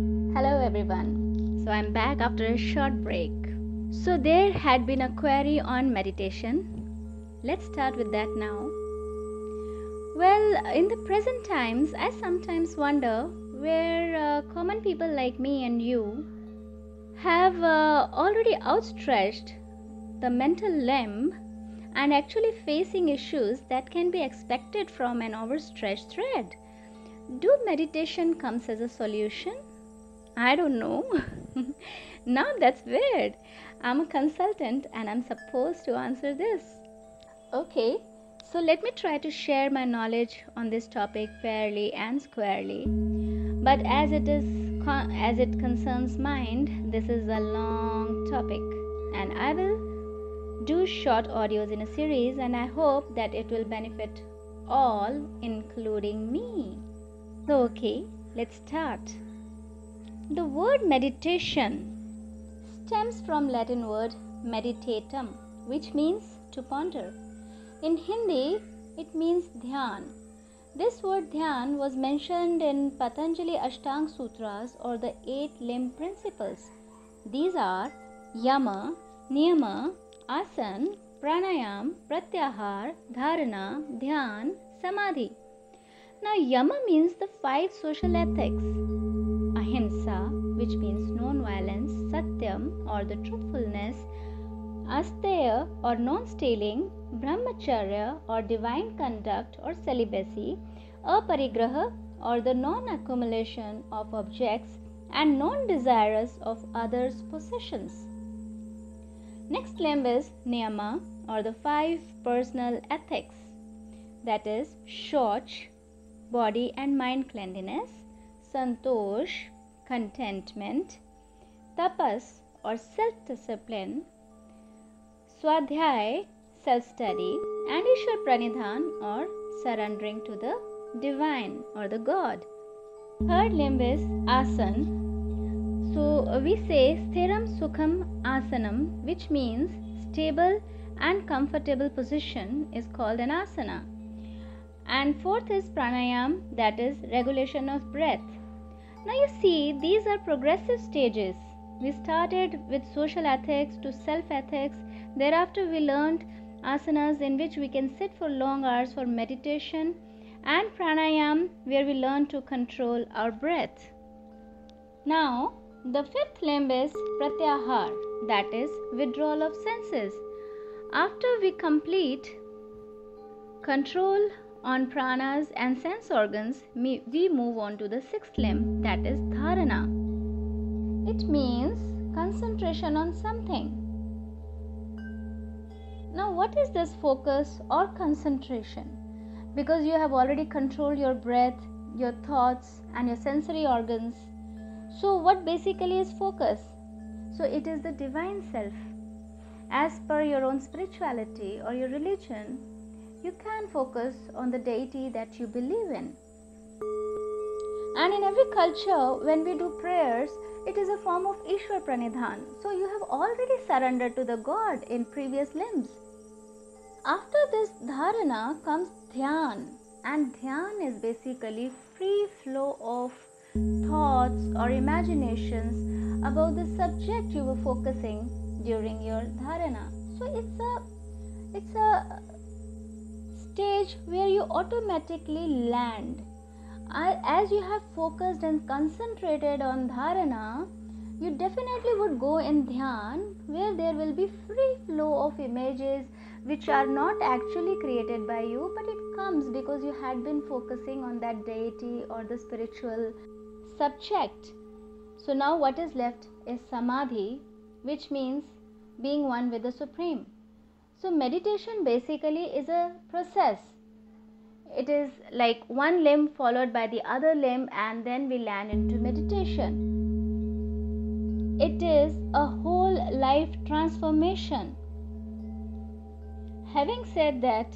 Hello, everyone. So, I'm back after a short break. So, there had been a query on meditation. Let's start with that now. Well, in the present times, I sometimes wonder where uh, common people like me and you have uh, already outstretched the mental limb and actually facing issues that can be expected from an overstretched thread. Do meditation comes as a solution? I don't know. now that's weird. I'm a consultant and I'm supposed to answer this. Okay, so let me try to share my knowledge on this topic fairly and squarely. But as it is as it concerns mind, this is a long topic and I will do short audios in a series and I hope that it will benefit all including me. So okay, let's start. The word meditation stems from Latin word meditatum, which means to ponder. In Hindi, it means dhyan. This word dhyan was mentioned in Patanjali Ashtang Sutras or the eight limb principles. These are yama, niyama, asan, pranayam, pratyahar, dharana, dhyan, samadhi. Now, yama means the five social ethics which means non violence, satyam or the truthfulness, asteya or non stealing, brahmacharya or divine conduct or celibacy, aparigraha or the non accumulation of objects, and non desirous of others' possessions. Next limb is niyama or the five personal ethics that is, shoch, body and mind cleanliness, santosh, contentment, tapas or self discipline, swadhyay, self study, and Ishwar pranidhan or surrendering to the divine or the God. Third limb is asan. So we say sthiram sukham asanam, which means stable and comfortable position is called an asana. And fourth is pranayam, that is regulation of breath. Now you see, these are progressive stages. We started with social ethics to self ethics. Thereafter, we learned asanas in which we can sit for long hours for meditation, and pranayam, where we learn to control our breath. Now, the fifth limb is pratyahar, that is withdrawal of senses. After we complete control on pranas and sense organs, we move on to the sixth limb that is dharana. It means concentration on something. Now, what is this focus or concentration? Because you have already controlled your breath, your thoughts, and your sensory organs. So, what basically is focus? So, it is the divine self. As per your own spirituality or your religion, you can focus on the deity that you believe in. And in every culture, when we do prayers, it is a form of Ishwar Pranidhan. So you have already surrendered to the God in previous limbs. After this dharana comes dhyan, and dhyan is basically free flow of thoughts or imaginations about the subject you were focusing during your dharana. So it's a it's a stage where you automatically land. As you have focused and concentrated on dharana, you definitely would go in dhyan where there will be free flow of images which are not actually created by you but it comes because you had been focusing on that deity or the spiritual subject. So now what is left is samadhi which means being one with the supreme. So, meditation basically is a process. It is like one limb followed by the other limb, and then we land into meditation. It is a whole life transformation. Having said that,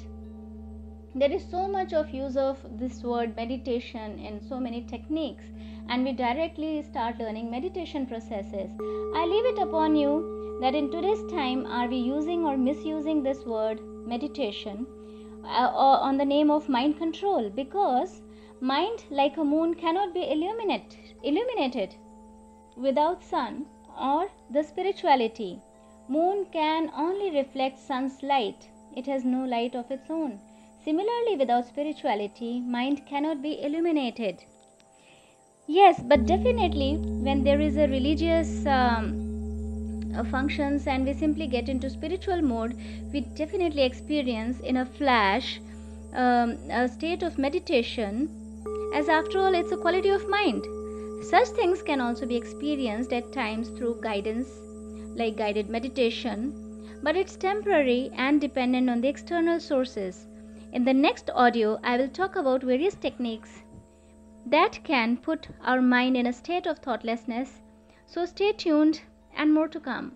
there is so much of use of this word meditation in so many techniques, and we directly start learning meditation processes. I leave it upon you that in today's time are we using or misusing this word meditation uh, on the name of mind control because mind like a moon cannot be illuminate, illuminated without sun or the spirituality. Moon can only reflect sun's light. It has no light of its own. Similarly, without spirituality, mind cannot be illuminated. Yes, but definitely when there is a religious um, functions and we simply get into spiritual mode, we definitely experience in a flash um, a state of meditation, as after all, it's a quality of mind. Such things can also be experienced at times through guidance, like guided meditation, but it's temporary and dependent on the external sources. In the next audio, I will talk about various techniques that can put our mind in a state of thoughtlessness. So stay tuned and more to come.